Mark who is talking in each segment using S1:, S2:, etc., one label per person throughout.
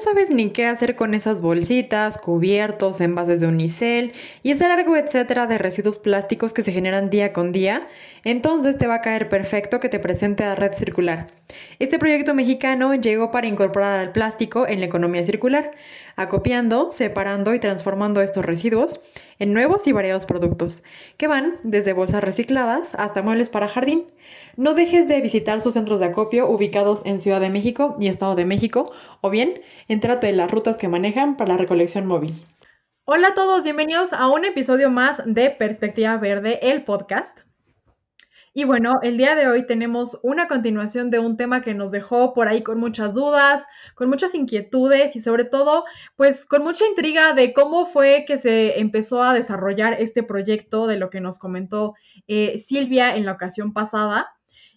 S1: sabes ni qué hacer con esas bolsitas, cubiertos, envases de unicel y ese largo etcétera de residuos plásticos que se generan día con día, entonces te va a caer perfecto que te presente a Red Circular. Este proyecto mexicano llegó para incorporar al plástico en la economía circular, acopiando, separando y transformando estos residuos en nuevos y variados productos, que van desde bolsas recicladas hasta muebles para jardín. No dejes de visitar sus centros de acopio ubicados en Ciudad de México y Estado de México, o bien, entrate en las rutas que manejan para la recolección móvil.
S2: Hola a todos, bienvenidos a un episodio más de Perspectiva Verde, el podcast. Y bueno, el día de hoy tenemos una continuación de un tema que nos dejó por ahí con muchas dudas, con muchas inquietudes y sobre todo, pues con mucha intriga de cómo fue que se empezó a desarrollar este proyecto de lo que nos comentó eh, Silvia en la ocasión pasada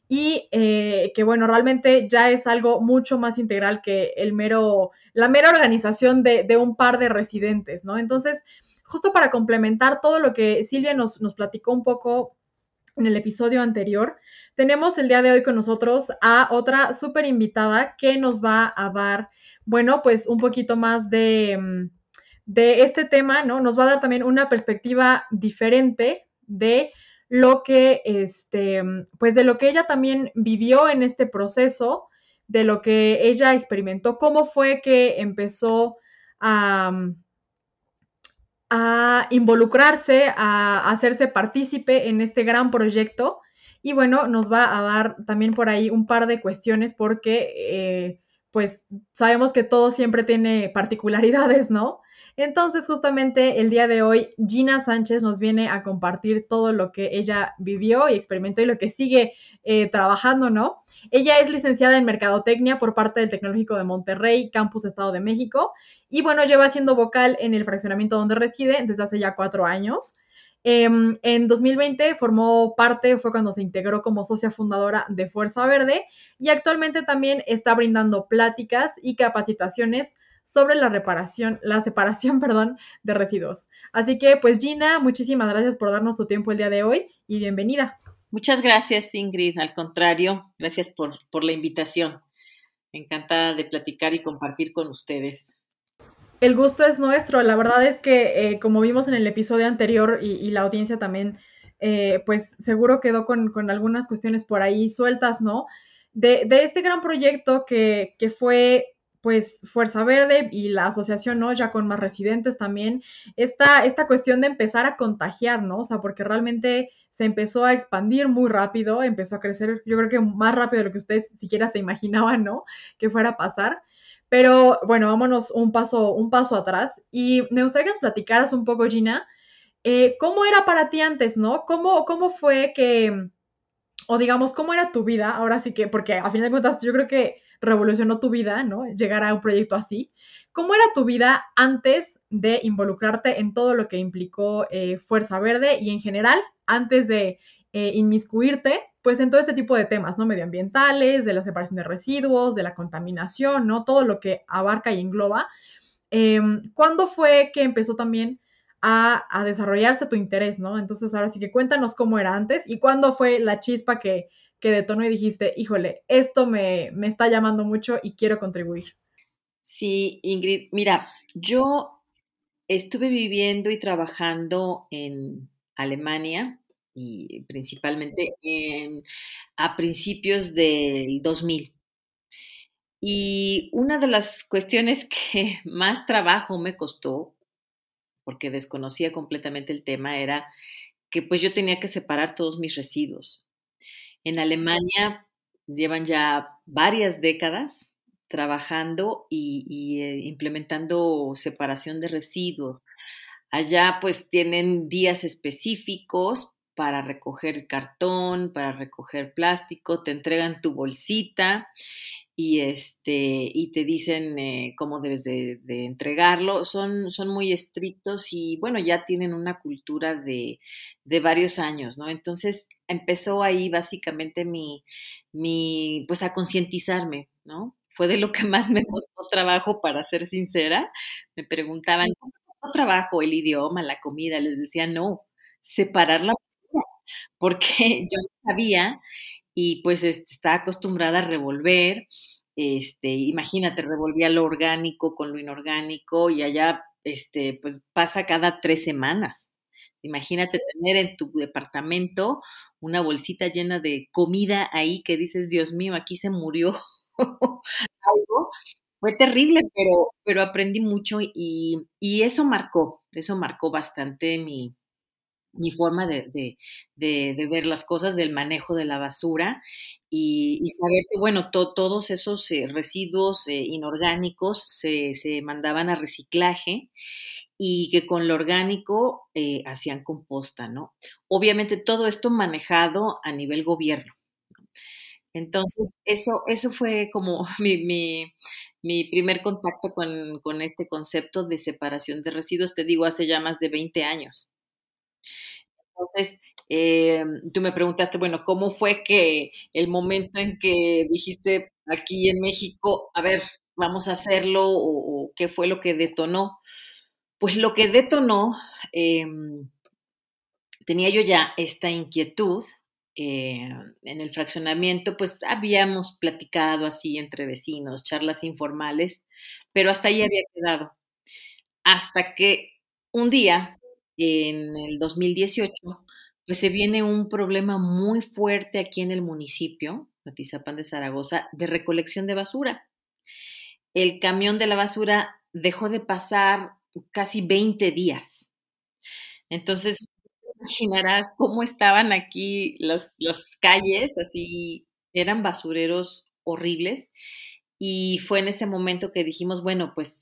S2: y eh, que bueno, realmente ya es algo mucho más integral que el mero, la mera organización de, de un par de residentes, ¿no? Entonces, justo para complementar todo lo que Silvia nos, nos platicó un poco en el episodio anterior, tenemos el día de hoy con nosotros a otra súper invitada que nos va a dar, bueno, pues un poquito más de, mm, de este tema, ¿no? Nos va a dar también una perspectiva diferente de lo que, este, pues de lo que ella también vivió en este proceso, de lo que ella experimentó, cómo fue que empezó a, a involucrarse, a, hacerse partícipe en este gran proyecto. Y bueno, nos va a dar también por ahí un par de cuestiones porque, eh, pues, sabemos que todo siempre tiene particularidades, ¿no? Entonces, justamente el día de hoy, Gina Sánchez nos viene a compartir todo lo que ella vivió y experimentó y lo que sigue eh, trabajando, ¿no? Ella es licenciada en Mercadotecnia por parte del Tecnológico de Monterrey, Campus Estado de México, y bueno, lleva siendo vocal en el fraccionamiento donde reside desde hace ya cuatro años. Em, en 2020 formó parte, fue cuando se integró como socia fundadora de Fuerza Verde y actualmente también está brindando pláticas y capacitaciones sobre la reparación, la separación, perdón, de residuos. Así que, pues Gina, muchísimas gracias por darnos tu tiempo el día de hoy y bienvenida.
S3: Muchas gracias, Ingrid. Al contrario, gracias por, por la invitación. Encantada de platicar y compartir con ustedes.
S2: El gusto es nuestro. La verdad es que, eh, como vimos en el episodio anterior y, la audiencia también, eh, pues seguro quedó con, con, algunas cuestiones por ahí sueltas, ¿no? De, de este gran proyecto que, que fue pues Fuerza Verde y la asociación, ¿no? Ya con más residentes también, esta, esta cuestión de empezar a contagiar, ¿no? O sea, porque realmente se empezó a expandir muy rápido, empezó a crecer, yo creo que más rápido de lo que ustedes siquiera se imaginaban, ¿no? Que fuera a pasar. Pero bueno, vámonos un paso, un paso atrás. Y me gustaría que nos platicaras un poco, Gina, eh, ¿cómo era para ti antes, ¿no? ¿Cómo, cómo fue que, o digamos, cómo era tu vida? Ahora sí que, porque a fin de cuentas yo creo que revolucionó tu vida, ¿no? Llegar a un proyecto así. ¿Cómo era tu vida antes de involucrarte en todo lo que implicó eh, Fuerza Verde y en general, antes de eh, inmiscuirte, pues en todo este tipo de temas, ¿no? Medioambientales, de la separación de residuos, de la contaminación, ¿no? Todo lo que abarca y engloba. Em, ¿Cuándo fue que empezó también a, a, desarrollarse tu interés, ¿no? Entonces, ahora sí que cuéntanos cómo era antes y cuándo fue la chispa que, que detonó y dijiste, híjole, esto me, me está llamando mucho y quiero contribuir?
S3: Sí, Ingrid, mira, yo estuve viviendo y trabajando en Alemania y principalmente en, a principios del 2000. Y una de las cuestiones que más trabajo me costó, porque desconocía completamente el tema, era que pues yo tenía que separar todos mis residuos. En Alemania llevan ya varias décadas trabajando y, eh, implementando separación de residuos. Allá pues tienen días específicos para recoger cartón, para recoger plástico, te entregan tu bolsita y este y te dicen eh, cómo debes de, entregarlo. Son, son muy estrictos y bueno ya tienen una cultura de, de, varios años no entonces empezó ahí básicamente mi mi pues a concientizarme no fue de lo que más me costó trabajo para ser sincera. Me preguntaban ¿cómo trabajo el idioma la comida les decía no separar la porque yo no sabía y pues está acostumbrada a revolver este, imagínate, revolvía lo orgánico con lo inorgánico y allá, este, pues pasa cada tres semanas. Imagínate tener en tu departamento una bolsita llena de comida ahí que dices, Dios mío, aquí se murió algo. Fue terrible, pero, pero aprendí mucho y, y eso marcó, eso marcó bastante mi, mi forma de, de, de, ver las cosas, del manejo de la basura y, saber que, bueno, todos esos eh, residuos eh, inorgánicos se, se, mandaban a reciclaje y que con lo orgánico eh, hacían composta, ¿no? Obviamente todo esto manejado a nivel gobierno. Entonces, eso, eso fue como mi, mi, mi primer contacto con, con, este concepto de separación de residuos, te digo, hace ya más de 20 años. Entonces, eh, tú me preguntaste, bueno, ¿cómo fue que el momento en que dijiste aquí en México, a ver, vamos a hacerlo o, qué fue lo que detonó? Pues lo que detonó, eh, tenía yo ya esta inquietud. Eh, en el fraccionamiento, pues habíamos platicado así entre vecinos, charlas informales, pero hasta ahí había quedado. Hasta que un día, en el 2018, pues se viene un problema muy fuerte aquí en el municipio, Atizapán de Zaragoza, de recolección de basura. El camión de la basura dejó de pasar casi 20 días. Entonces, imaginarás cómo estaban aquí las, las calles, así eran basureros horribles. Y fue en ese momento que dijimos, bueno, pues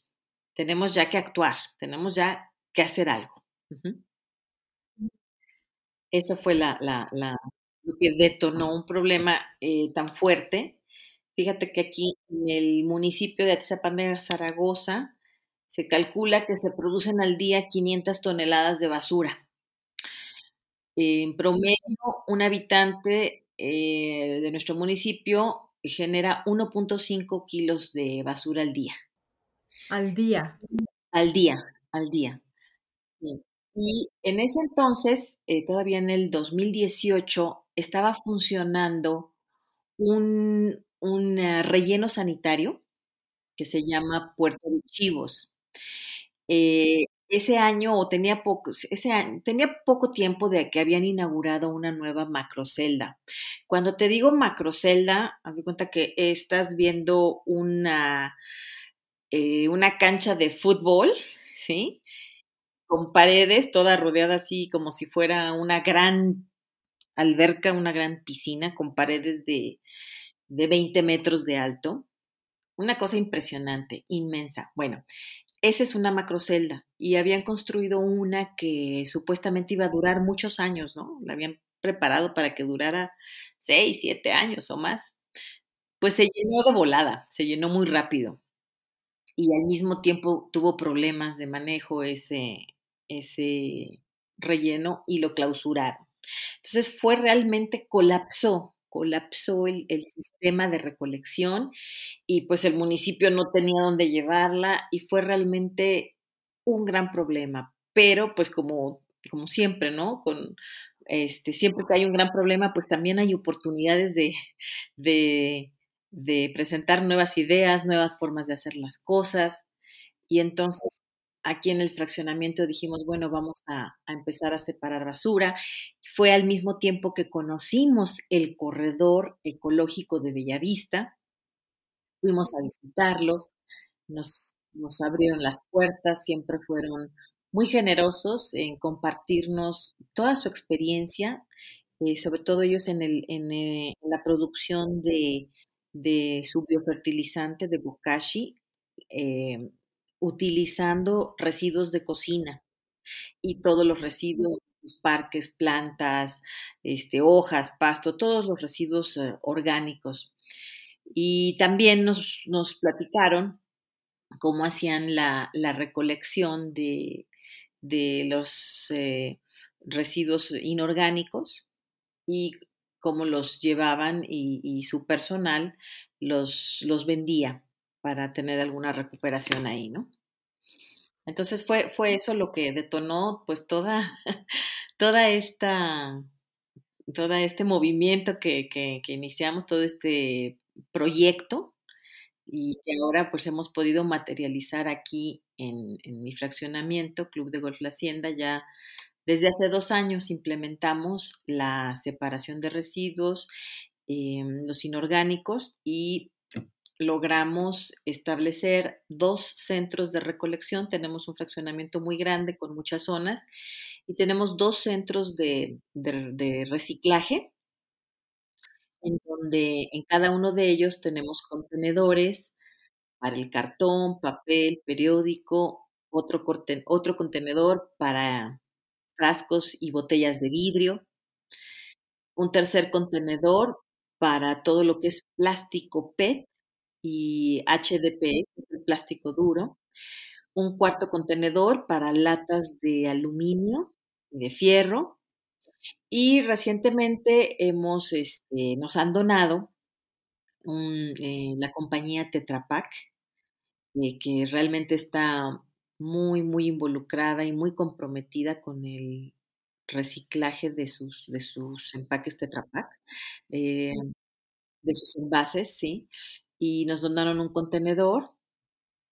S3: tenemos ya que actuar, tenemos ya que hacer algo. Eso fue la, la, la, lo que detonó un problema eh, tan fuerte. Fíjate que aquí en el municipio de Atizapán de Zaragoza se calcula que se producen al día 500 toneladas de basura. En promedio, un habitante eh, de nuestro municipio genera 1.5 kilos de basura al día.
S2: Al día.
S3: Al día, al día. Y en ese entonces, eh, todavía en el 2018, estaba funcionando un, un uh, relleno sanitario que se llama Puerto de Chivos. Eh, ese año, o tenía poco, ese año, tenía poco tiempo de que habían inaugurado una nueva macrocelda. Cuando te digo macrocelda, haz de cuenta que estás viendo una, eh, una cancha de fútbol, ¿sí? Con paredes, toda rodeada así como si fuera una gran alberca, una gran piscina con paredes de, de 20 metros de alto. Una cosa impresionante, inmensa. Bueno, esa es una macrocelda y habían construido una que supuestamente iba a durar muchos años, ¿no? La habían preparado para que durara seis, siete años o más. Pues se llenó de volada, se llenó muy rápido y al mismo tiempo tuvo problemas de manejo ese, ese relleno y lo clausuraron. Entonces fue realmente colapsó colapsó el, el, sistema de recolección y pues el municipio no tenía dónde llevarla y fue realmente un gran problema. Pero pues como, como siempre, ¿no? Con, este, siempre que hay un gran problema, pues también hay oportunidades de, de, de presentar nuevas ideas, nuevas formas de hacer las cosas. Y entonces aquí en el fraccionamiento dijimos, bueno, vamos a, a, empezar a separar basura. Fue al mismo tiempo que conocimos el corredor ecológico de Bellavista. Fuimos a visitarlos, nos, nos abrieron las puertas, siempre fueron muy generosos en compartirnos toda su experiencia, eh, sobre todo ellos en, el, en, eh, la producción de, de, su biofertilizante de bokashi. Eh, utilizando residuos de cocina y todos los residuos los parques, plantas, este, hojas, pasto, todos los residuos uh, orgánicos. Y también nos, nos platicaron cómo hacían la, la recolección de, de los eh, residuos inorgánicos y cómo los llevaban y, y su personal los, los vendía para tener alguna recuperación ahí, ¿no? Entonces fue, fue eso lo que detonó pues toda, toda esta, todo este movimiento que, que, iniciamos, todo este proyecto y que ahora pues hemos podido materializar aquí en, mi fraccionamiento, Club de Golf La Hacienda, ya desde hace dos años implementamos la separación de residuos, em, los inorgánicos y logramos establecer dos centros de recolección. Tenemos un fraccionamiento muy grande con muchas zonas y tenemos dos centros de, de reciclaje en donde en cada uno de ellos tenemos contenedores para el cartón, papel, periódico, otro, otro contenedor para frascos y botellas de vidrio, un tercer contenedor para todo lo que es plástico PET y HDP, el plástico duro, un cuarto contenedor para latas de aluminio y de fierro, y recientemente hemos, este, nos han donado eh, la compañía Tetra Pak, eh, que realmente está muy, muy involucrada y muy comprometida con el reciclaje de sus, de sus empaques Tetra Pak, eh, de sus envases, sí. Y nos donaron un contenedor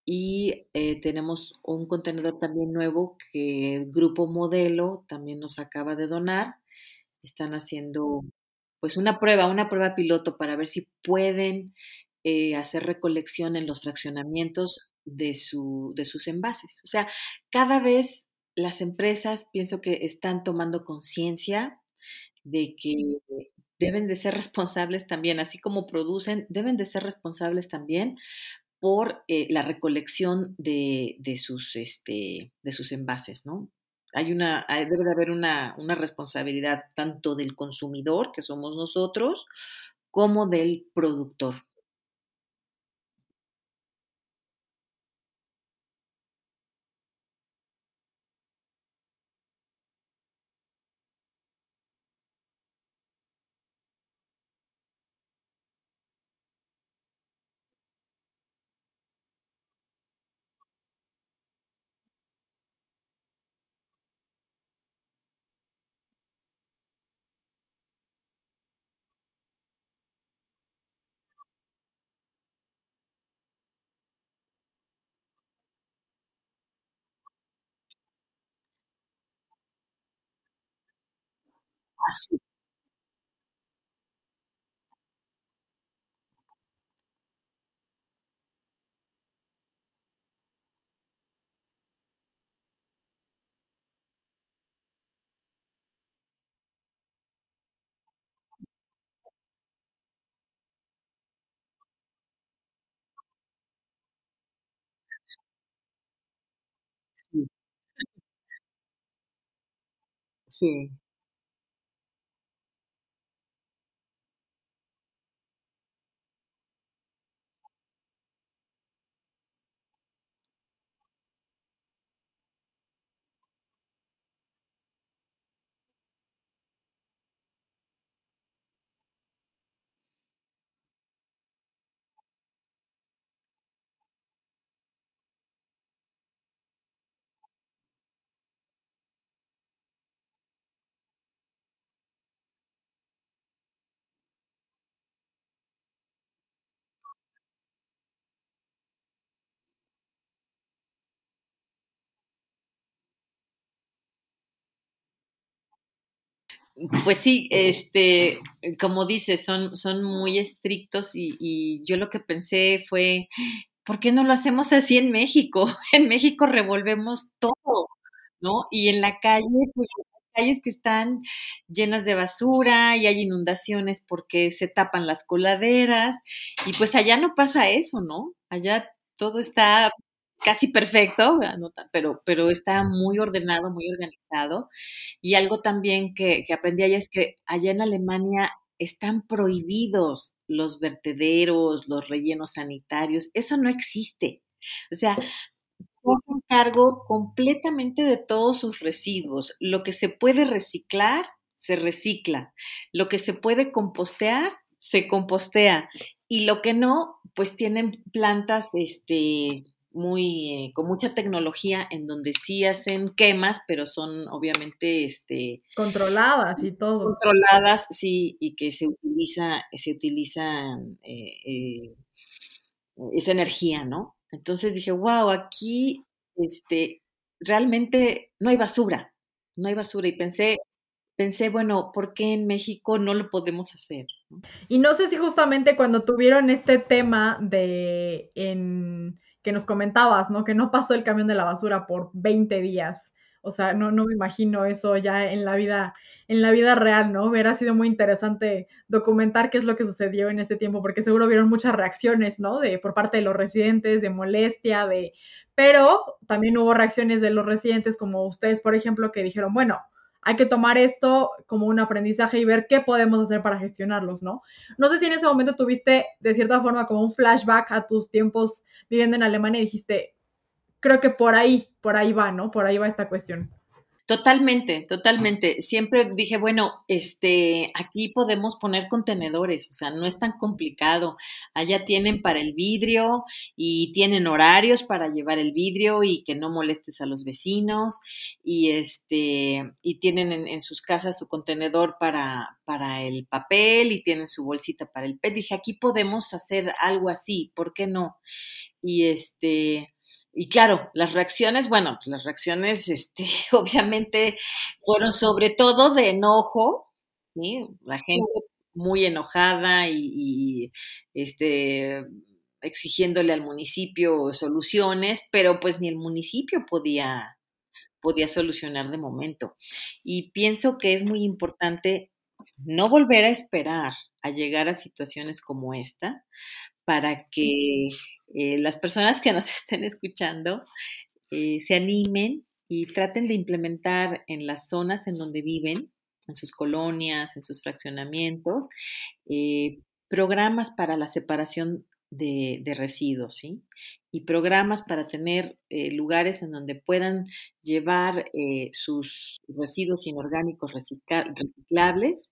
S3: y tenemos un contenedor también nuevo que el Grupo Modelo también nos acaba de donar están haciendo pues una prueba, una prueba piloto para ver si pueden eh, hacer recolección en los fraccionamientos de, su, de sus envases. O sea, cada vez las empresas pienso que están tomando conciencia de que deben de ser responsables también, así como producen, deben de ser responsables también por eh, la recolección de, de, sus, este, de sus envases, ¿no? hay una, debe de haber una, una responsabilidad tanto del consumidor, que somos nosotros, como del productor. Sí. Pues sí, este, como dices, son, son muy estrictos y, y, yo lo que pensé fue, ¿por qué no lo hacemos así en México? En México revolvemos todo, ¿no? Y en la calle, pues calles que están llenas de basura y hay inundaciones porque se tapan las coladeras y pues allá no pasa eso, ¿no? Allá todo está casi perfecto, pero, pero está muy ordenado, muy organizado. Y algo también que, que aprendí allá es que allá en Alemania están prohibidos los vertederos, los rellenos sanitarios, eso no existe. O sea, se cargo completamente de todos sus residuos. Lo que se puede reciclar, se recicla. Lo que se puede compostear, se compostea. Y lo que no, pues tienen plantas este, muy eh, con mucha tecnología en donde sí hacen quemas, pero son obviamente este
S2: controladas y todo.
S3: Controladas, sí, y que se utiliza, se utilizan eh, eh, esa energía, ¿no? Entonces dije, wow, aquí este, realmente no hay basura, no hay basura. Y pensé, pensé, bueno, ¿por qué en México no lo podemos hacer?
S2: Y no sé si justamente cuando tuvieron este tema de en que nos comentabas, ¿no? Que no pasó el camión de la basura por 20 días. O sea, no, no me imagino eso ya en la vida, en la vida real, ¿no? Hubiera sido muy interesante documentar qué es lo que sucedió en ese tiempo, porque seguro vieron muchas reacciones, ¿no? De por parte de los residentes, de molestia, de. Pero también hubo reacciones de los residentes, como ustedes, por ejemplo, que dijeron, bueno, hay que tomar esto como un aprendizaje y ver qué podemos hacer para gestionarlos, ¿no? No sé si en ese momento tuviste de cierta forma como un flashback a tus tiempos viviendo en Alemania y dijiste, creo que por ahí, por ahí va, ¿no? Por ahí va esta cuestión.
S3: Totalmente, totalmente. Siempre dije, bueno, este, aquí podemos poner contenedores, o sea, no es tan complicado. Allá tienen para el vidrio y tienen horarios para llevar el vidrio y que no molestes a los vecinos y este, y tienen en, sus casas su contenedor para, para el papel y tienen su bolsita para el PET. Dije, aquí podemos hacer algo así, ¿por qué no? Y este, y claro, las reacciones, bueno, pues las reacciones, este, obviamente fueron sobre todo de enojo, ¿sí? La gente muy enojada y, este, exigiéndole al municipio soluciones, pero pues ni el municipio podía, podía solucionar de momento. Y pienso que es muy importante no volver a esperar a llegar a situaciones como esta para que eh, las personas que nos estén escuchando eh, se animen y traten de implementar en las zonas en donde viven, en sus colonias, en sus fraccionamientos, eh, programas para la separación de, residuos, ¿sí? Y programas para tener lugares en donde puedan llevar sus residuos inorgánicos reciclables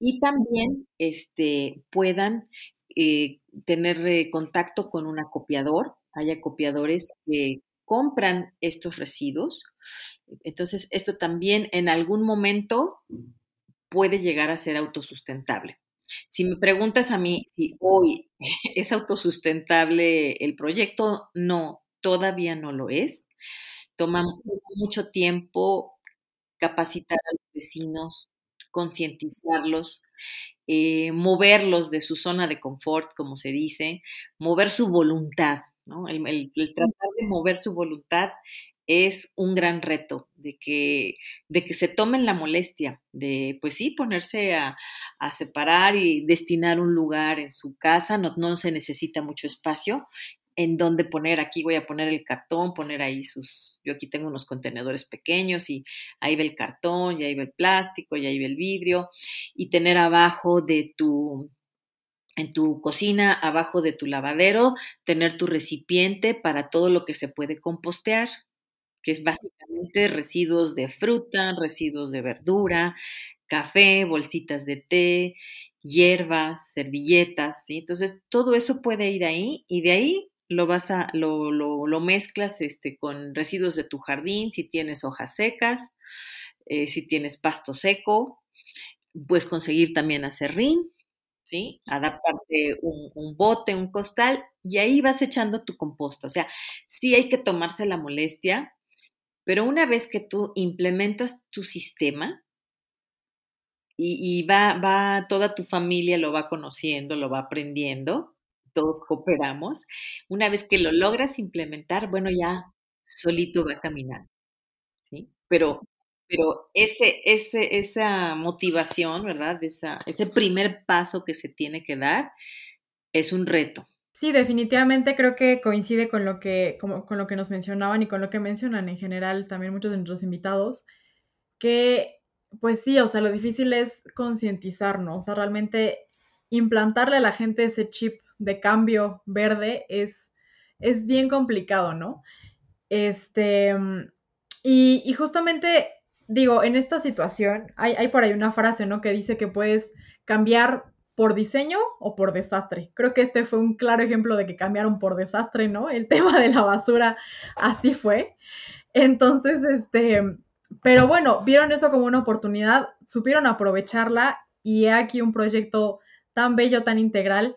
S3: y también este, puedan eh, tener eh, contacto con un acopiador. Hay acopiadores que compran estos residuos. Entonces, esto también en algún momento puede llegar a ser autosustentable. Si me preguntas a mí si hoy es autosustentable el proyecto, no, todavía no lo es. Toma mucho tiempo capacitar a los vecinos, concientizarlos eh, moverlos de su zona de confort, como se dice, mover su voluntad, ¿no? El, tratar de mover su voluntad es un gran reto de que, de que se tomen la molestia de, pues sí, ponerse a, a, separar y destinar un lugar en su casa, no, no se necesita mucho espacio en dónde poner, aquí voy a poner el cartón, poner ahí sus, yo aquí tengo unos contenedores pequeños y ahí ve el cartón, y ahí ve el plástico, y ahí ve el vidrio, y tener abajo de tu, en tu cocina, abajo de tu lavadero, tener tu recipiente para todo lo que se puede compostear, que es básicamente residuos de fruta, residuos de verdura, café, bolsitas de té, hierbas, servilletas, ¿sí? Entonces, todo eso puede ir ahí y de ahí lo vas a, lo, lo, mezclas este, con residuos de tu jardín, si tienes hojas secas, eh, si tienes pasto seco, puedes conseguir también acerrín, ¿sí? Adaptarte un, un, bote, un costal, y ahí vas echando tu composta. O sea, sí hay que tomarse la molestia, pero una vez que tú implementas tu sistema, y, y va, va, toda tu familia lo va conociendo, lo va aprendiendo, todos cooperamos, una vez que lo logras implementar, bueno, ya solito va caminando, ¿sí? Pero, pero ese, ese, esa motivación, ¿verdad? Esa, ese primer paso que se tiene que dar es un reto.
S2: Sí, definitivamente creo que coincide con lo que, como, con lo que nos mencionaban y con lo que mencionan en general también muchos de nuestros invitados, que pues sí, o sea, lo difícil es concientizarnos, o sea, realmente implantarle a la gente ese chip de cambio verde es, es bien complicado, ¿no? Este, y, justamente, digo, en esta situación hay, hay, por ahí una frase, ¿no? Que dice que puedes cambiar por diseño o por desastre. Creo que este fue un claro ejemplo de que cambiaron por desastre, ¿no? El tema de la basura así fue. Entonces, este, pero bueno, vieron eso como una oportunidad, supieron aprovecharla y he aquí un proyecto tan bello, tan integral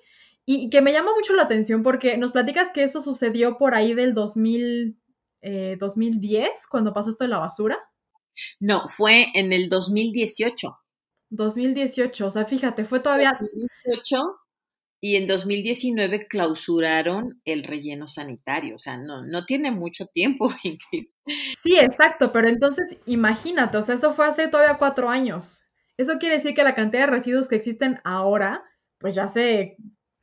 S2: y que me llama mucho la atención porque nos platicas que eso sucedió por ahí del 2000, 2010, eh, cuando pasó esto de la basura.
S3: No, fue en el 2018.
S2: 2018, o sea, fíjate, fue todavía...
S3: 2018 y en 2019 clausuraron el relleno sanitario, o sea, no, no tiene mucho tiempo.
S2: sí, exacto, pero entonces imagínate, o sea, eso fue hace todavía cuatro años. Eso quiere decir que la cantidad de residuos que existen ahora, pues ya se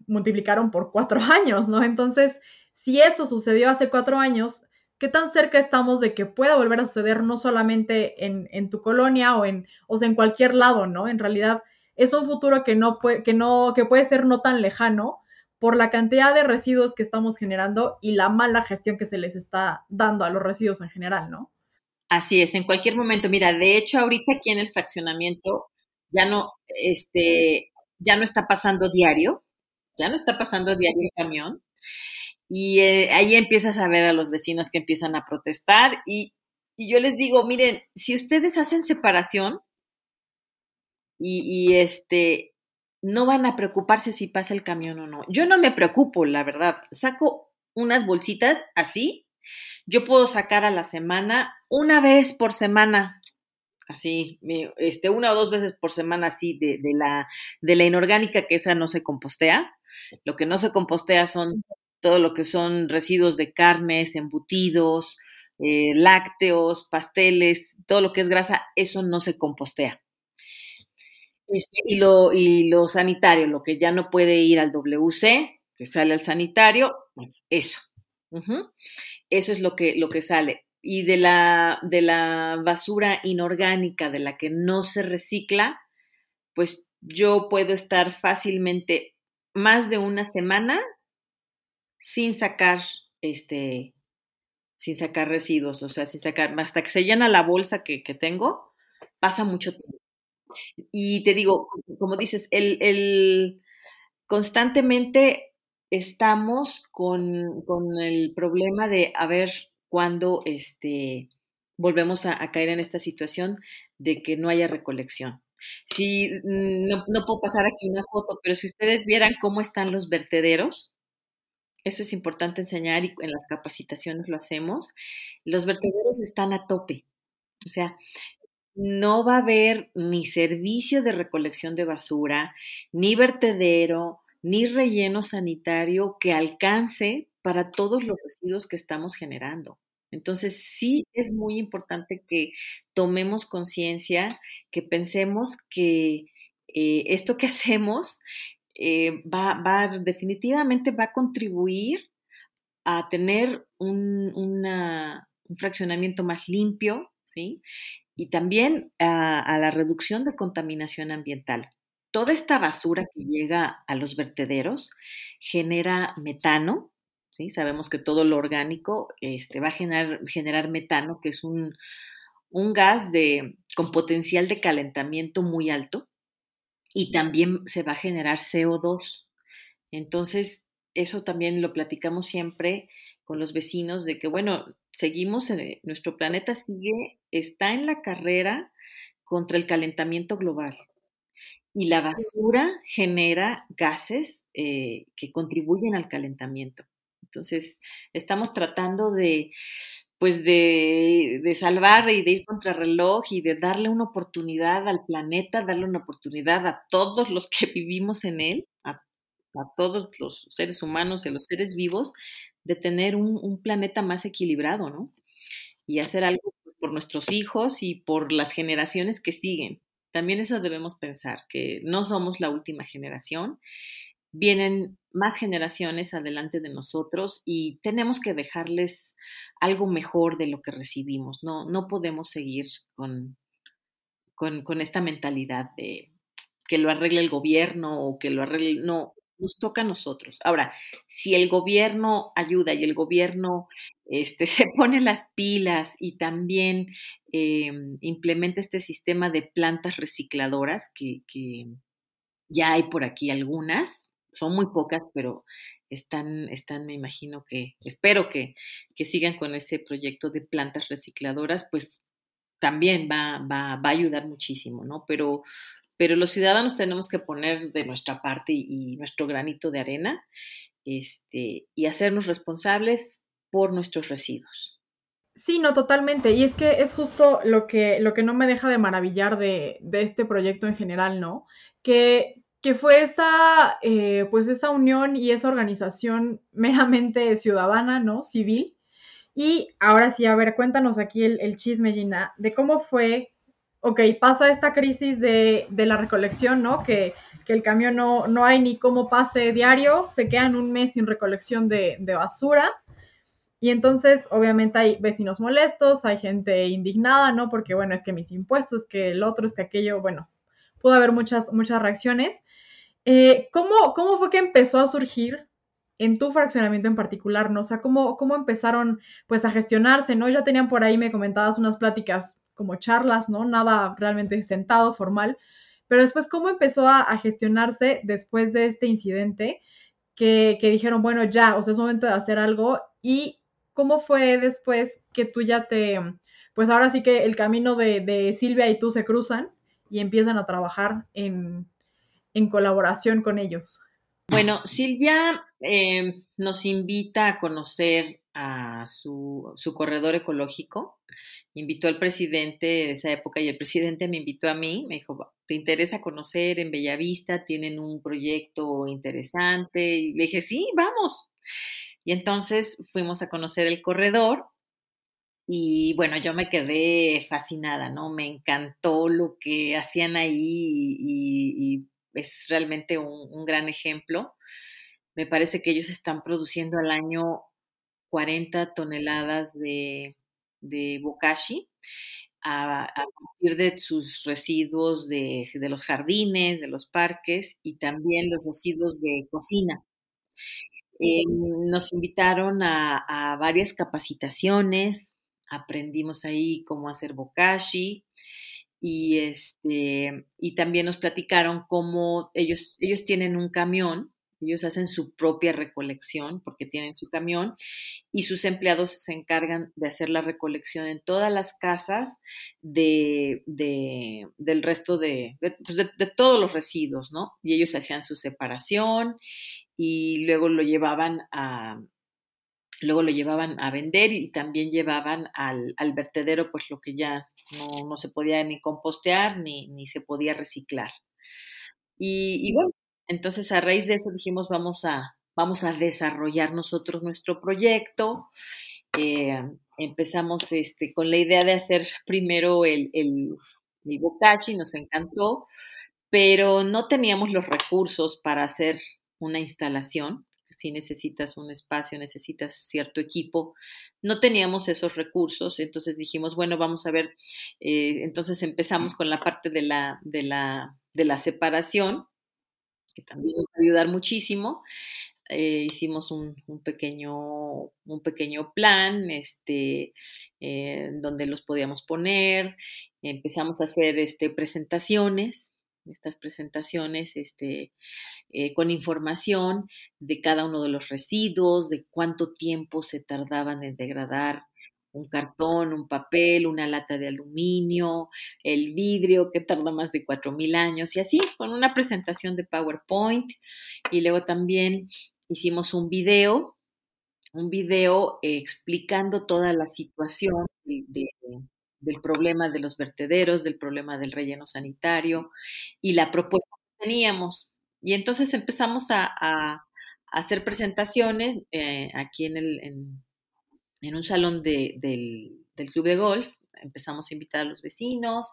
S2: multiplicaron por cuatro años, ¿no? Entonces, si eso sucedió hace cuatro años, ¿qué tan cerca estamos de que pueda volver a suceder no solamente en, tu colonia o en, o sea, en cualquier lado, ¿no? En realidad es un futuro que no puede, que no, que puede ser no tan lejano por la cantidad de residuos que estamos generando y la mala gestión que se les está dando a los residuos en general, ¿no?
S3: Así es, en cualquier momento. Mira, de hecho, ahorita aquí en el fraccionamiento ya no, este, ya no está pasando diario, ya no está pasando diario el camión. Y eh, ahí empiezas a ver a los vecinos que empiezan a protestar y, y yo les digo, miren, si ustedes hacen separación, y, este, no van a preocuparse si pasa el camión o no. Yo no me preocupo, la verdad. Saco unas bolsitas así. Yo puedo sacar a la semana una vez por semana, así, este, una o dos veces por semana, así, de, de, la, de la inorgánica, que esa no se compostea. Lo que no se compostea son todo lo que son residuos de carnes, embutidos, eh, lácteos, pasteles, todo lo que es grasa, eso no se compostea. Este, y, lo, y sanitario, lo que ya no puede ir al WC, que sale al sanitario, eso. Eso es lo que, lo que sale. Y de la, de la basura inorgánica, de la que no se recicla, pues yo puedo estar fácilmente más de una semana sin sacar este sin sacar residuos, o sea, sin sacar, hasta que se llena la bolsa que, que tengo, pasa mucho tiempo. Y te digo, como dices, el, el constantemente estamos con, con, el problema de a ver cuándo este, volvemos a, caer en esta situación de que no haya recolección. Si mm, no, no, puedo pasar aquí una foto, pero si ustedes vieran cómo están los vertederos, eso es importante enseñar y en las capacitaciones lo hacemos. Los vertederos están a tope. O sea, no va a haber ni servicio de recolección de basura, ni vertedero, ni relleno sanitario que alcance para todos los residuos que estamos generando. Entonces, sí es muy importante que tomemos conciencia, que pensemos que eh, esto que hacemos eh, va, va, definitivamente va a contribuir a tener un fraccionamiento más limpio, ¿sí? y también a, la reducción de contaminación ambiental. Toda esta basura que llega a los vertederos genera metano, ¿sí? Sabemos que todo lo orgánico este, va a generar, generar metano, que es un, un gas de, con potencial de calentamiento muy alto, y también se va a generar CO2. Entonces, eso también lo platicamos siempre con los vecinos de que, bueno, seguimos, en, nuestro planeta sigue, está en la carrera contra el calentamiento global. Y la basura genera gases eh, que contribuyen al calentamiento. Entonces, estamos tratando de, pues de, de, salvar y de ir contra reloj y de darle una oportunidad al planeta, darle una oportunidad a todos los que vivimos en él, a, a todos los seres humanos y los seres vivos, de tener un, planeta más equilibrado, ¿no? Y hacer algo por nuestros hijos y por las generaciones que siguen. También eso debemos pensar, que no somos la última generación, vienen más generaciones adelante de nosotros y tenemos que dejarles algo mejor de lo que recibimos. No, no podemos seguir con, con, esta mentalidad de que lo arregle el gobierno o que lo arregle. No, nos toca a nosotros. Ahora, si el gobierno ayuda y el gobierno este, se pone las pilas y también eh, implementa este sistema de plantas recicladoras, que, que, ya hay por aquí algunas, son muy pocas, pero están, están, me imagino que, espero que, que sigan con ese proyecto de plantas recicladoras, pues también va, va, va a ayudar muchísimo, ¿no? Pero pero los ciudadanos tenemos que poner de nuestra parte y, nuestro granito de arena este, y hacernos responsables por nuestros residuos.
S2: Sí, no, totalmente. Y es que es justo lo que, lo que no me deja de maravillar de, de este proyecto en general, ¿no? Que, que fue esa, eh, pues esa unión y esa organización meramente ciudadana, ¿no? Civil. Y ahora sí, a ver, cuéntanos aquí el, el chisme, Gina, de cómo fue ok, pasa esta crisis de, la recolección, ¿no? Que, el camión no, no, hay ni cómo pase diario, se quedan un mes sin recolección de, basura. Y entonces, obviamente, hay vecinos molestos, hay gente indignada, ¿no? Porque, bueno, es que mis impuestos, que el otro, es que aquello, bueno, pudo haber muchas, muchas reacciones. Eh, ¿cómo, ¿Cómo fue que empezó a surgir en tu fraccionamiento en particular, ¿no? O sea, ¿cómo, ¿cómo empezaron, pues, a gestionarse, ¿no? Ya tenían por ahí, me comentabas, unas pláticas como charlas, ¿no? Nada realmente sentado, formal. Pero después, ¿cómo empezó a, gestionarse después de este incidente? Que, dijeron, bueno, ya, o sea, es momento de hacer algo. ¿Y cómo fue después que tú ya te, pues ahora sí que el camino de, Silvia y tú se cruzan y empiezan a trabajar en, colaboración con ellos?
S3: Bueno, Silvia eh, nos invita a conocer a su, su corredor ecológico invitó al presidente de esa época y el presidente me invitó a mí, me dijo, ¿te interesa conocer en Bellavista? Tienen un proyecto interesante. Y le dije, sí, vamos. Y entonces fuimos a conocer el corredor y bueno, yo me quedé fascinada, ¿no? Me encantó lo que hacían ahí y, es realmente un, un gran ejemplo. Me parece que ellos están produciendo al año 40 toneladas de, de bokashi a, partir de sus residuos de, los jardines, de los parques y también los residuos de cocina. Eh, nos invitaron a, varias capacitaciones, aprendimos ahí cómo hacer bokashi y, este, y también nos platicaron cómo ellos, ellos tienen un camión ellos hacen su propia recolección porque tienen su camión y sus empleados se encargan de hacer la recolección en todas las casas de, del resto de, pues de, todos los residuos, ¿no? Y ellos hacían su separación y luego lo llevaban a, luego lo llevaban a vender y también llevaban al, vertedero pues lo que ya no, se podía ni compostear ni, ni se podía reciclar. Y, bueno, entonces, a raíz de eso dijimos, vamos a, vamos a desarrollar nosotros nuestro proyecto. Eh, empezamos este, con la idea de hacer primero el, el, el bokashi, nos encantó, pero no teníamos los recursos para hacer una instalación. Si necesitas un espacio, necesitas cierto equipo. No teníamos esos recursos, entonces dijimos, bueno, vamos a ver. Eh, entonces empezamos con la parte de la, de la, de la separación que también nos va a ayudar muchísimo. Eh, hicimos un, pequeño, un pequeño plan este, eh, donde los podíamos poner. Empezamos a hacer este, presentaciones, estas presentaciones este, eh, con información de cada uno de los residuos, de cuánto tiempo se tardaban en degradar un cartón, un papel, una lata de aluminio, el vidrio que tarda más de 4.000 años y así, con una presentación de PowerPoint. Y luego también hicimos un video, un video explicando toda la situación del problema de los vertederos, del problema del relleno sanitario y la propuesta que teníamos. Y entonces empezamos a, hacer presentaciones eh, aquí en el, en un salón del, club de golf. Empezamos a invitar a los vecinos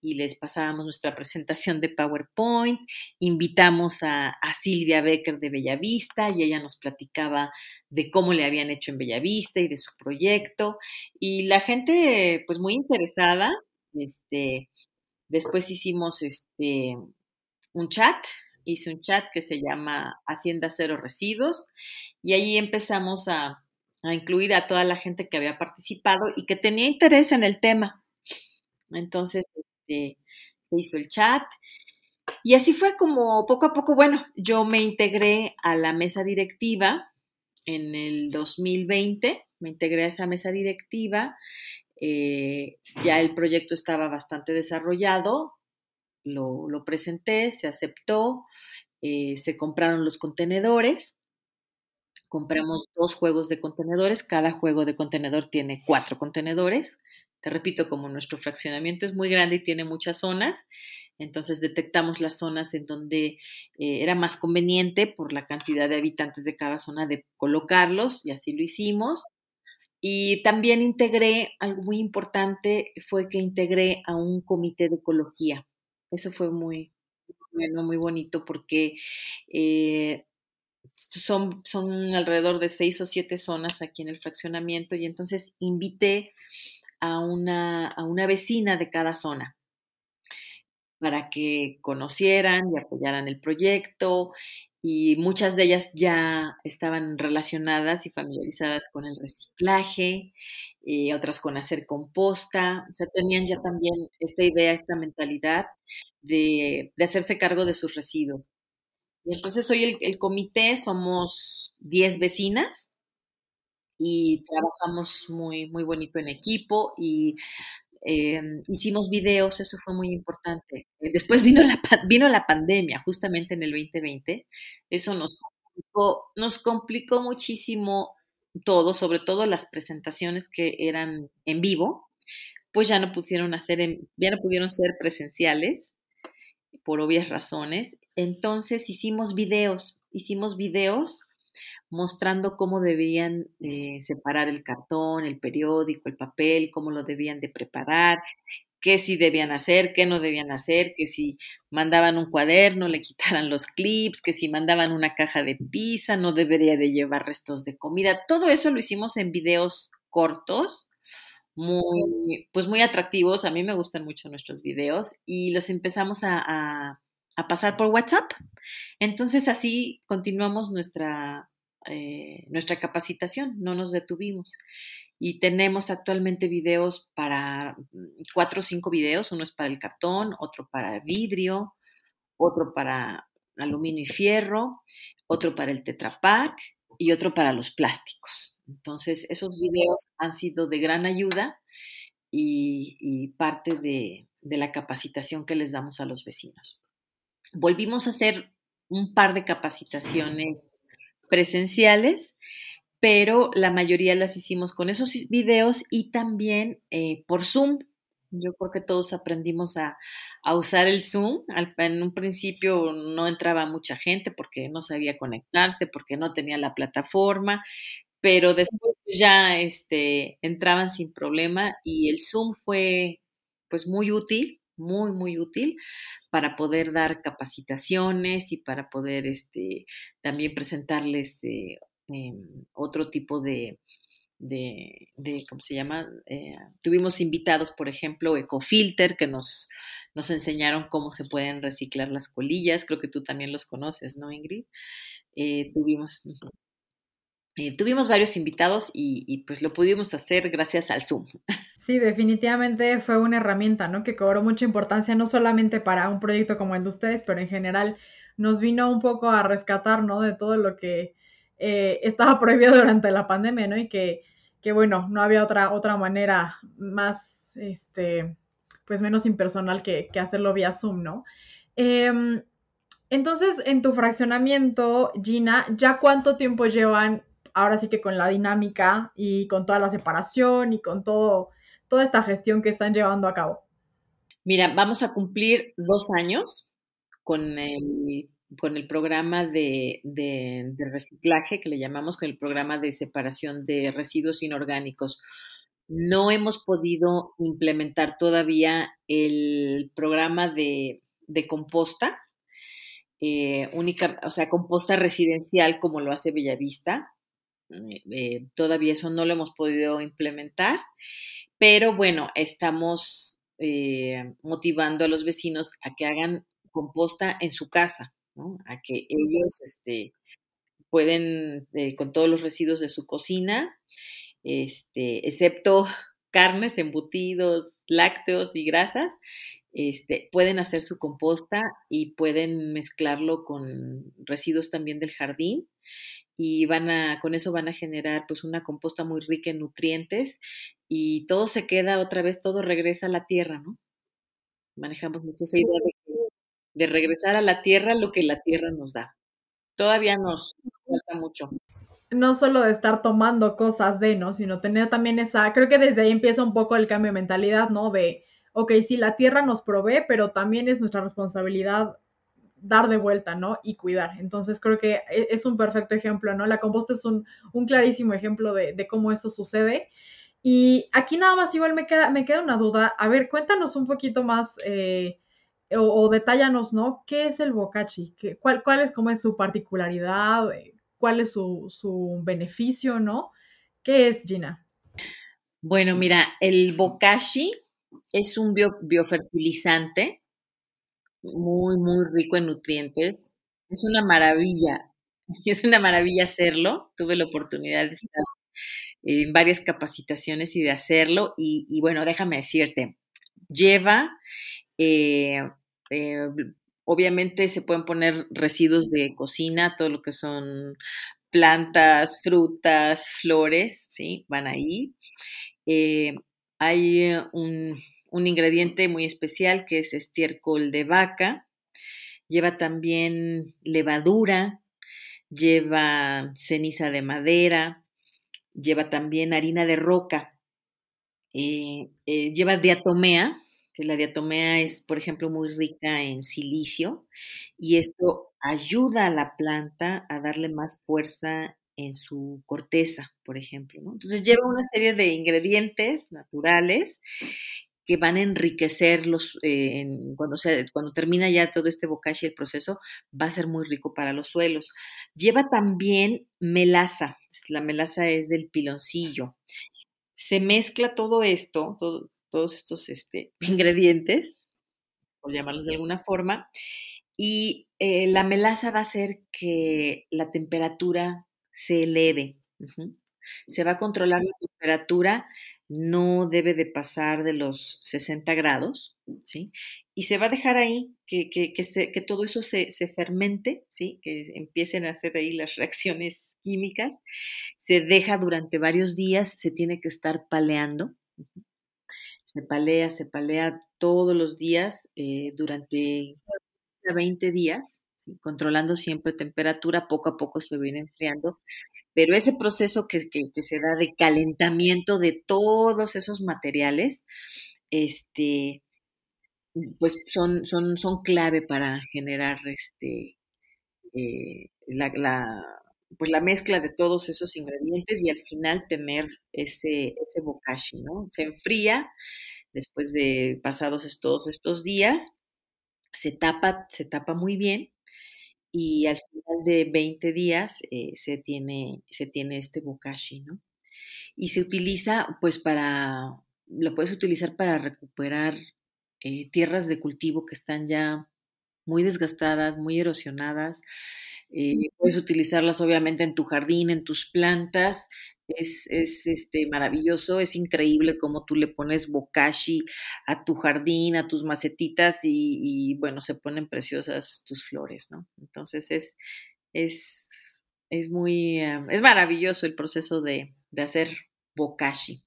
S3: y les pasábamos nuestra presentación de PowerPoint. Invitamos a, Silvia Becker de Bellavista y ella nos platicaba de cómo le habían hecho en Bellavista y de su proyecto. Y la gente, pues muy interesada. Este, después hicimos este, un chat hice un chat que se llama Hacienda Cero Residuos y ahí empezamos a, a incluir a toda la gente que había participado y que tenía interés en el tema. Entonces, este, se hizo el chat y así fue como poco a poco, bueno, yo me integré a la mesa directiva en el 2020, me integré a esa mesa directiva, eh, ya el proyecto estaba bastante desarrollado, lo, lo presenté, se aceptó, eh, se compraron los contenedores, compramos dos juegos de contenedores, cada juego de contenedor tiene cuatro contenedores. Te repito, como nuestro fraccionamiento es muy grande y tiene muchas zonas, entonces detectamos las zonas en donde eh, era más conveniente por la cantidad de habitantes de cada zona de colocarlos y así lo hicimos. Y también integré, algo muy importante fue que integré a un comité de ecología. Eso fue muy bueno, muy bonito porque eh, son, son alrededor de seis o siete zonas aquí en el fraccionamiento y entonces invité a una, a una vecina de cada zona para que conocieran y apoyaran el proyecto y muchas de ellas ya estaban relacionadas y familiarizadas con el reciclaje, y eh, otras con hacer composta, o sea, tenían ya también esta idea, esta mentalidad de, hacerse cargo de sus residuos. Y entonces hoy el, comité somos 10 vecinas y trabajamos muy, muy bonito en equipo y Em, hicimos videos, eso fue muy importante. Eh, después vino la, vino la pandemia, justamente en el 2020. Eso nos complicó, nos complicó muchísimo todo, sobre todo las presentaciones que eran en vivo, pues ya no pudieron hacer, ya no pudieron ser presenciales por obvias razones. Entonces hicimos videos, hicimos videos mostrando cómo debían eh, separar el cartón, el periódico, el papel, cómo lo debían de preparar, qué sí debían hacer, qué no debían hacer, que si mandaban un cuaderno le quitaran los clips, que si mandaban una caja de pizza no debería de llevar restos de comida. Todo eso lo hicimos en videos cortos, muy, pues muy atractivos. A mí me gustan mucho nuestros videos y los empezamos a, a, a pasar por WhatsApp. Entonces así continuamos nuestra, eh, nuestra capacitación, no nos detuvimos. Y tenemos actualmente videos para mm, cuatro o cinco videos, uno es para el cartón, otro para vidrio, otro para aluminio y fierro, otro para el tetrapack y otro para los plásticos. Entonces, esos videos han sido de gran ayuda y, parte de, de la capacitación que les damos a los vecinos. Volvimos a hacer un par de capacitaciones presenciales, pero la mayoría las hicimos con esos videos y también eh, por Zoom. Yo creo que todos aprendimos a, usar el Zoom. en un principio no entraba mucha gente porque no sabía conectarse, porque no tenía la plataforma, pero después ya este, entraban sin problema y el Zoom fue pues muy útil, muy, muy útil para poder dar capacitaciones y para poder este, también presentarles eh, em, otro tipo de, de, ¿cómo se llama? Eh, tuvimos invitados, por ejemplo, Ecofilter, que nos, nos enseñaron cómo se pueden reciclar las colillas. Creo que tú también los conoces, ¿no, Ingrid? Eh, tuvimos, tuvimos varios invitados y, y, pues lo pudimos hacer gracias al Zoom.
S2: Sí, definitivamente fue una herramienta, ¿no? Que cobró mucha importancia, no solamente para un proyecto como el de ustedes, pero en general nos vino un poco a rescatar, ¿no? De todo lo que eh, estaba prohibido durante la pandemia, ¿no? Y que, que, bueno, no había otra, otra manera más, este, pues menos impersonal que, hacerlo vía Zoom, ¿no? Em, entonces, en tu fraccionamiento, Gina, ¿ya cuánto tiempo llevan ahora sí que con la dinámica y con toda la separación y con todo toda esta gestión que están llevando a cabo?
S3: Mira, vamos a cumplir dos años con el, con el programa de, de, reciclaje que le llamamos, con el programa de separación de residuos inorgánicos. No hemos podido implementar todavía el programa de, de composta, eh, única, o sea, composta residencial como lo hace Bellavista. Eh, eh, todavía eso no lo hemos podido implementar. Pero bueno, estamos eh, motivando a los vecinos a que hagan composta en su casa, ¿no? A que ellos este, pueden, con todos los residuos de su cocina, este, excepto carnes, embutidos, lácteos y grasas, este, pueden hacer su composta y pueden mezclarlo con residuos también del jardín y van a, con eso van a generar pues una composta muy rica en nutrientes y todo se queda otra vez, todo regresa a la tierra, ¿no? Manejamos mucho esa idea de de regresar a la tierra lo que la tierra nos da. Todavía nos falta mucho.
S2: No solo de estar tomando cosas de, ¿no? Sino tener también esa, creo que desde ahí empieza un poco el cambio de mentalidad, ¿no? De, ok, sí, la tierra nos provee, pero también es nuestra responsabilidad dar de vuelta, ¿no? Y cuidar. Entonces creo que e, es un perfecto ejemplo, ¿no? La composta es un, clarísimo ejemplo de, cómo eso sucede. Y aquí nada más igual me queda, me queda una duda. A ver, cuéntanos un poquito más eh, o, detállanos, ¿no? ¿Qué es el bokashi? cuál, cuál, es, cómo es su particularidad? Eh, ¿Cuál es su, beneficio, no? ¿Qué es, Gina?
S3: Bueno, mira, el bokashi es un biofertilizante muy, muy rico en nutrientes. Es una maravilla, es una maravilla hacerlo. Tuve la oportunidad de estar en varias capacitaciones y de hacerlo. Y, bueno, déjame decirte, lleva, eh, eh, obviamente se pueden poner residuos de cocina, todo lo que son plantas, frutas, flores, ¿sí? Van ahí. Eh, hay un un ingrediente muy especial que es estiércol de vaca. Lleva también levadura, lleva ceniza de madera, lleva también harina de roca, eh, eh, lleva diatomea, que la diatomea es, por ejemplo, muy rica en silicio, y esto ayuda a la planta a darle más fuerza en su corteza, por ejemplo. Entonces lleva una serie de ingredientes naturales que van a enriquecer los, eh, cuando, se, cuando termina ya todo este bokashi, el proceso va a ser muy rico para los suelos. Lleva también melaza, la melaza es del piloncillo. Se mezcla todo esto, todos estos este, ingredientes, por llamarlos de alguna forma, y eh, la melaza va a hacer que la temperatura se eleve. Se va a controlar la temperatura no debe de pasar de los 60 grados, ¿sí? Y se va a dejar ahí que, que, que, todo eso se, se, fermente, ¿sí? Que empiecen a hacer ahí las reacciones químicas. Se deja durante varios días, se tiene que estar paleando. Se palea, se palea todos los días eh, durante 20 días, controlando siempre temperatura, poco a poco se viene enfriando pero ese proceso que, se da de calentamiento de todos esos materiales, este, pues son, son, son clave para generar este, eh, la, pues la mezcla de todos esos ingredientes y al final tener ese, ese bokashi, ¿no? Se enfría después de pasados todos estos días, se tapa, se tapa muy bien y al final de 20 días eh, se, tiene, se tiene este bokashi, ¿no? Y se utiliza, pues, para, lo puedes utilizar para recuperar eh, tierras de cultivo que están ya muy desgastadas, muy erosionadas. Eh, puedes utilizarlas obviamente en tu jardín, en tus plantas, es, es este, maravilloso, es increíble cómo tú le pones bokashi a tu jardín, a tus macetitas y, bueno, se ponen preciosas tus flores, ¿no? Entonces es, es, es muy, eh, es maravilloso el proceso de, de hacer bokashi.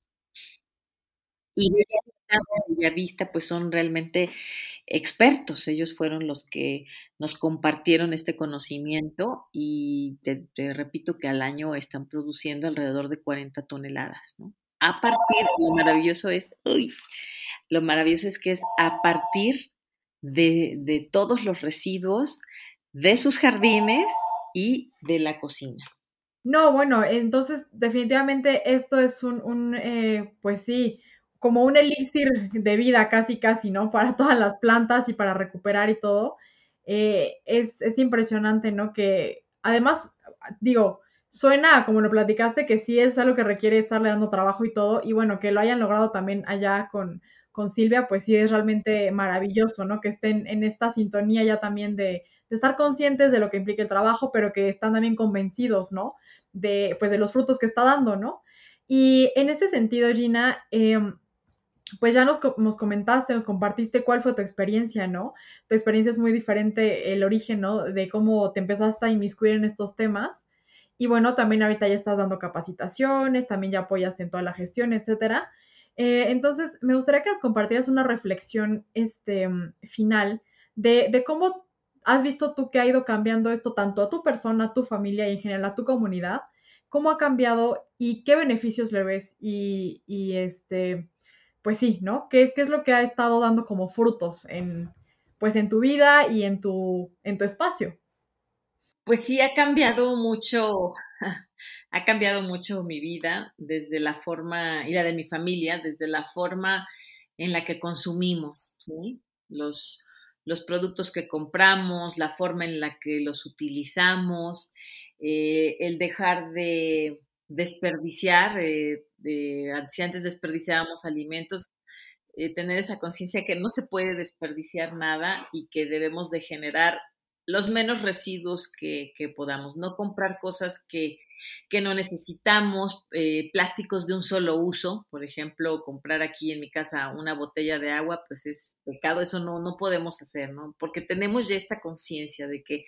S3: Y Villavista, pues son realmente expertos. Ellos fueron los que nos compartieron este conocimiento y te, repito que al año están produciendo alrededor de 40 toneladas, ¿no? A partir, lo maravilloso es, uy, lo maravilloso es que es a partir de, de todos los residuos de sus jardines y de la cocina.
S2: No, bueno, entonces definitivamente esto es un, un eh, pues sí, como un elixir de vida casi, casi, ¿no? Para todas las plantas y para recuperar y todo. Eh, es, es, impresionante, ¿no? Que además, digo, suena como lo platicaste, que sí es algo que requiere estarle dando trabajo y todo, y bueno, que lo hayan logrado también allá con, con Silvia, pues sí es realmente maravilloso, ¿no? Que estén en esta sintonía ya también de, de, estar conscientes de lo que implica el trabajo, pero que están también convencidos, ¿no? De, pues, de los frutos que está dando, ¿no? Y en ese sentido, Gina, eh, pues ya nos, comentaste, nos compartiste cuál fue tu experiencia, ¿no? Tu experiencia es muy diferente, el origen, ¿no? De cómo te empezaste a inmiscuir en estos temas. Y bueno, también ahorita ya estás dando capacitaciones, también ya apoyas en toda la gestión, etcétera. Eh, entonces, me gustaría que nos compartieras una reflexión este, final de, cómo has visto tú que ha ido cambiando esto tanto a tu persona, a tu familia y en general a tu comunidad, cómo ha cambiado y qué beneficios le ves y este, pues sí, ¿no? ¿Qué, ¿Qué, es lo que ha estado dando como frutos en, pues en tu vida y en tu, espacio?
S3: Pues sí, ha cambiado mucho, ha cambiado mucho mi vida desde la forma, y la de mi familia, desde la forma en la que consumimos, ¿sí? Los, los productos que compramos, la forma en la que los utilizamos, eh, el dejar de desperdiciar, eh, de, si antes desperdiciábamos alimentos, eh, tener esa conciencia que no se puede desperdiciar nada y que debemos de generar los menos residuos que, que podamos, no comprar cosas que, que no necesitamos, eh, plásticos de un solo uso, por ejemplo, comprar aquí en mi casa una botella de agua, pues es pecado, eso no, no podemos hacer, ¿no? Porque tenemos ya esta conciencia de que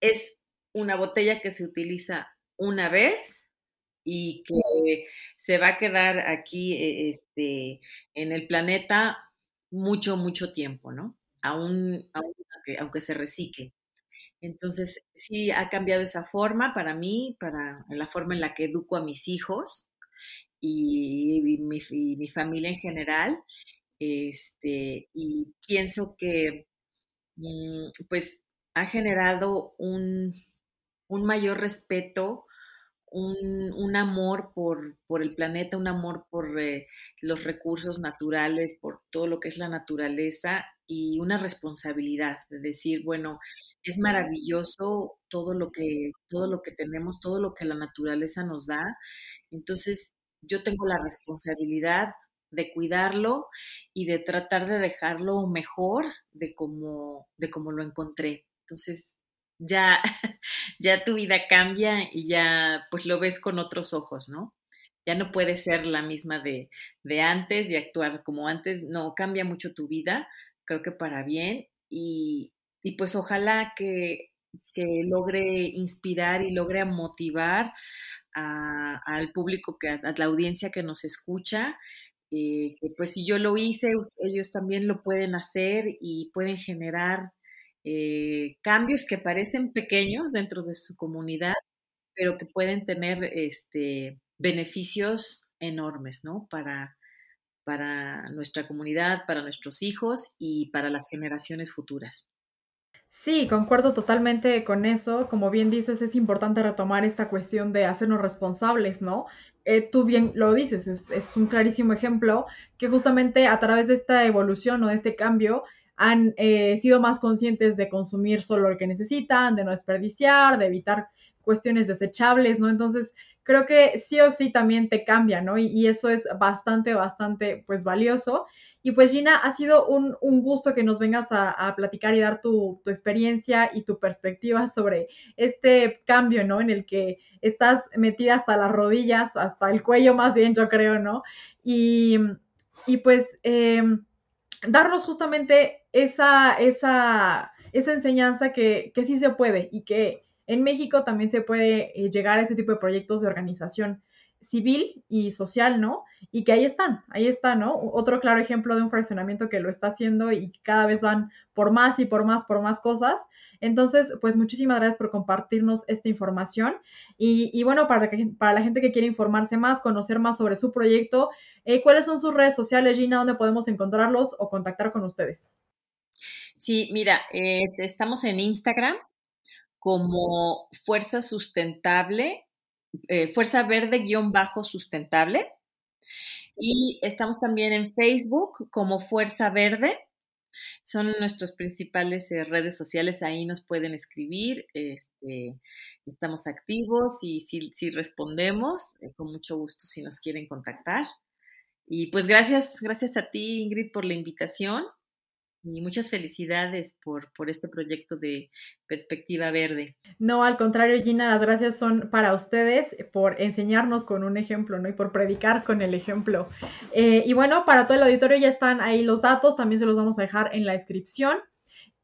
S3: es una botella que se utiliza una vez y que se va a quedar aquí eh, este, en el planeta mucho, mucho tiempo, ¿no? Aún, aunque, aunque, se recicle. Entonces, sí ha cambiado esa forma para mí, para la forma en la que educo a mis hijos y, mi, y mi, familia en general. Este, y pienso que, mm, pues, ha generado un, un mayor respeto un, un amor por, por, el planeta, un amor por eh, los recursos naturales, por todo lo que es la naturaleza y una responsabilidad de decir, bueno, es maravilloso todo lo que, todo lo que tenemos, todo lo que la naturaleza nos da. Entonces, yo tengo la responsabilidad de cuidarlo y de tratar de dejarlo mejor de como, de como lo encontré. Entonces, ya, ya tu vida cambia y ya pues lo ves con otros ojos, ¿no? Ya no puedes ser la misma de, de antes y actuar como antes, no, cambia mucho tu vida, creo que para bien y, y pues ojalá que, que, logre inspirar y logre motivar a, al público, que, a la audiencia que nos escucha, eh, pues si yo lo hice, ellos también lo pueden hacer y pueden generar eh, cambios que parecen pequeños dentro de su comunidad, pero que pueden tener este, beneficios enormes, ¿no? Para, nuestra comunidad, para nuestros hijos y para las generaciones futuras.
S2: Sí, concuerdo totalmente con eso. Como bien dices, es importante retomar esta cuestión de hacernos responsables, ¿no? Eh, tú bien lo dices, es, es, un clarísimo ejemplo que justamente a través de esta evolución o de este cambio han eh, sido más conscientes de consumir solo lo que necesitan, de no desperdiciar, de evitar cuestiones desechables, ¿no? Entonces, creo que sí o sí también te cambia, ¿no? Y, eso es bastante, bastante, pues, valioso. Y pues, Gina, ha sido un, un gusto que nos vengas a, platicar y dar tu, tu, experiencia y tu perspectiva sobre este cambio, ¿no? En el que estás metida hasta las rodillas, hasta el cuello más bien, yo creo, ¿no? Y, y pues... Eh, darnos justamente esa, esa, esa enseñanza que, que, sí se puede y que en México también se puede eh, llegar a ese tipo de proyectos de organización civil y social, ¿no? Y que ahí están, ahí está, ¿no? Otro claro ejemplo de un fraccionamiento que lo está haciendo y cada vez van por más y por más, por más cosas. Entonces, pues muchísimas gracias por compartirnos esta información. Y, bueno, para, para la gente que quiere informarse más, conocer más sobre su proyecto, eh, ¿cuáles son sus redes sociales, Gina? ¿Dónde podemos encontrarlos o contactar con ustedes?
S3: Sí, mira, eh, estamos en Instagram como Fuerza Sustentable, eh, Fuerza Verde bajo sustentable. Y estamos también en Facebook como Fuerza Verde son nuestras principales eh, redes sociales, ahí nos pueden escribir, este, estamos activos y si, si respondemos, eh, con mucho gusto si nos quieren contactar. Y pues gracias, gracias a ti Ingrid por la invitación y muchas felicidades por, por este proyecto de Perspectiva Verde.
S2: No, al contrario, Gina, las gracias son para ustedes por enseñarnos con un ejemplo, ¿no? Y por predicar con el ejemplo. Eh, y bueno, para todo el auditorio ya están ahí los datos, también se los vamos a dejar en la descripción.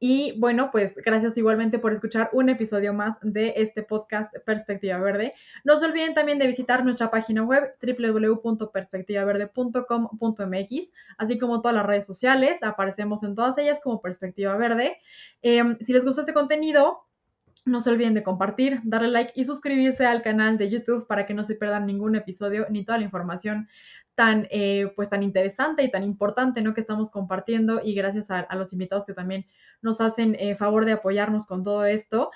S2: Y bueno, pues gracias igualmente por escuchar un episodio más de este podcast Perspectiva Verde. No se olviden también de visitar nuestra página web www.perspectivaverde.com.mx, así como todas las redes sociales. Aparecemos en todas ellas como Perspectiva Verde. Em, si les gustó este contenido, no se olviden de compartir, darle like y suscribirse al canal de YouTube para que no se pierdan ningún episodio ni toda la información tan, eh, pues, tan interesante y tan importante ¿no? que estamos compartiendo y gracias a, los invitados que también nos hacen eh, favor de apoyarnos con todo esto.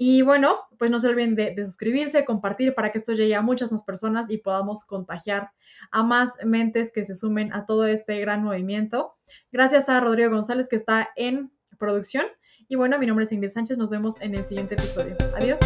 S2: Y bueno, pues no se olviden de, de, suscribirse, compartir para que esto llegue a muchas más personas y podamos contagiar a más mentes que se sumen a todo este gran movimiento. Gracias a Rodrigo González que está en producción. Y bueno, mi nombre es Ingrid Sánchez, nos vemos en el siguiente episodio. Adiós.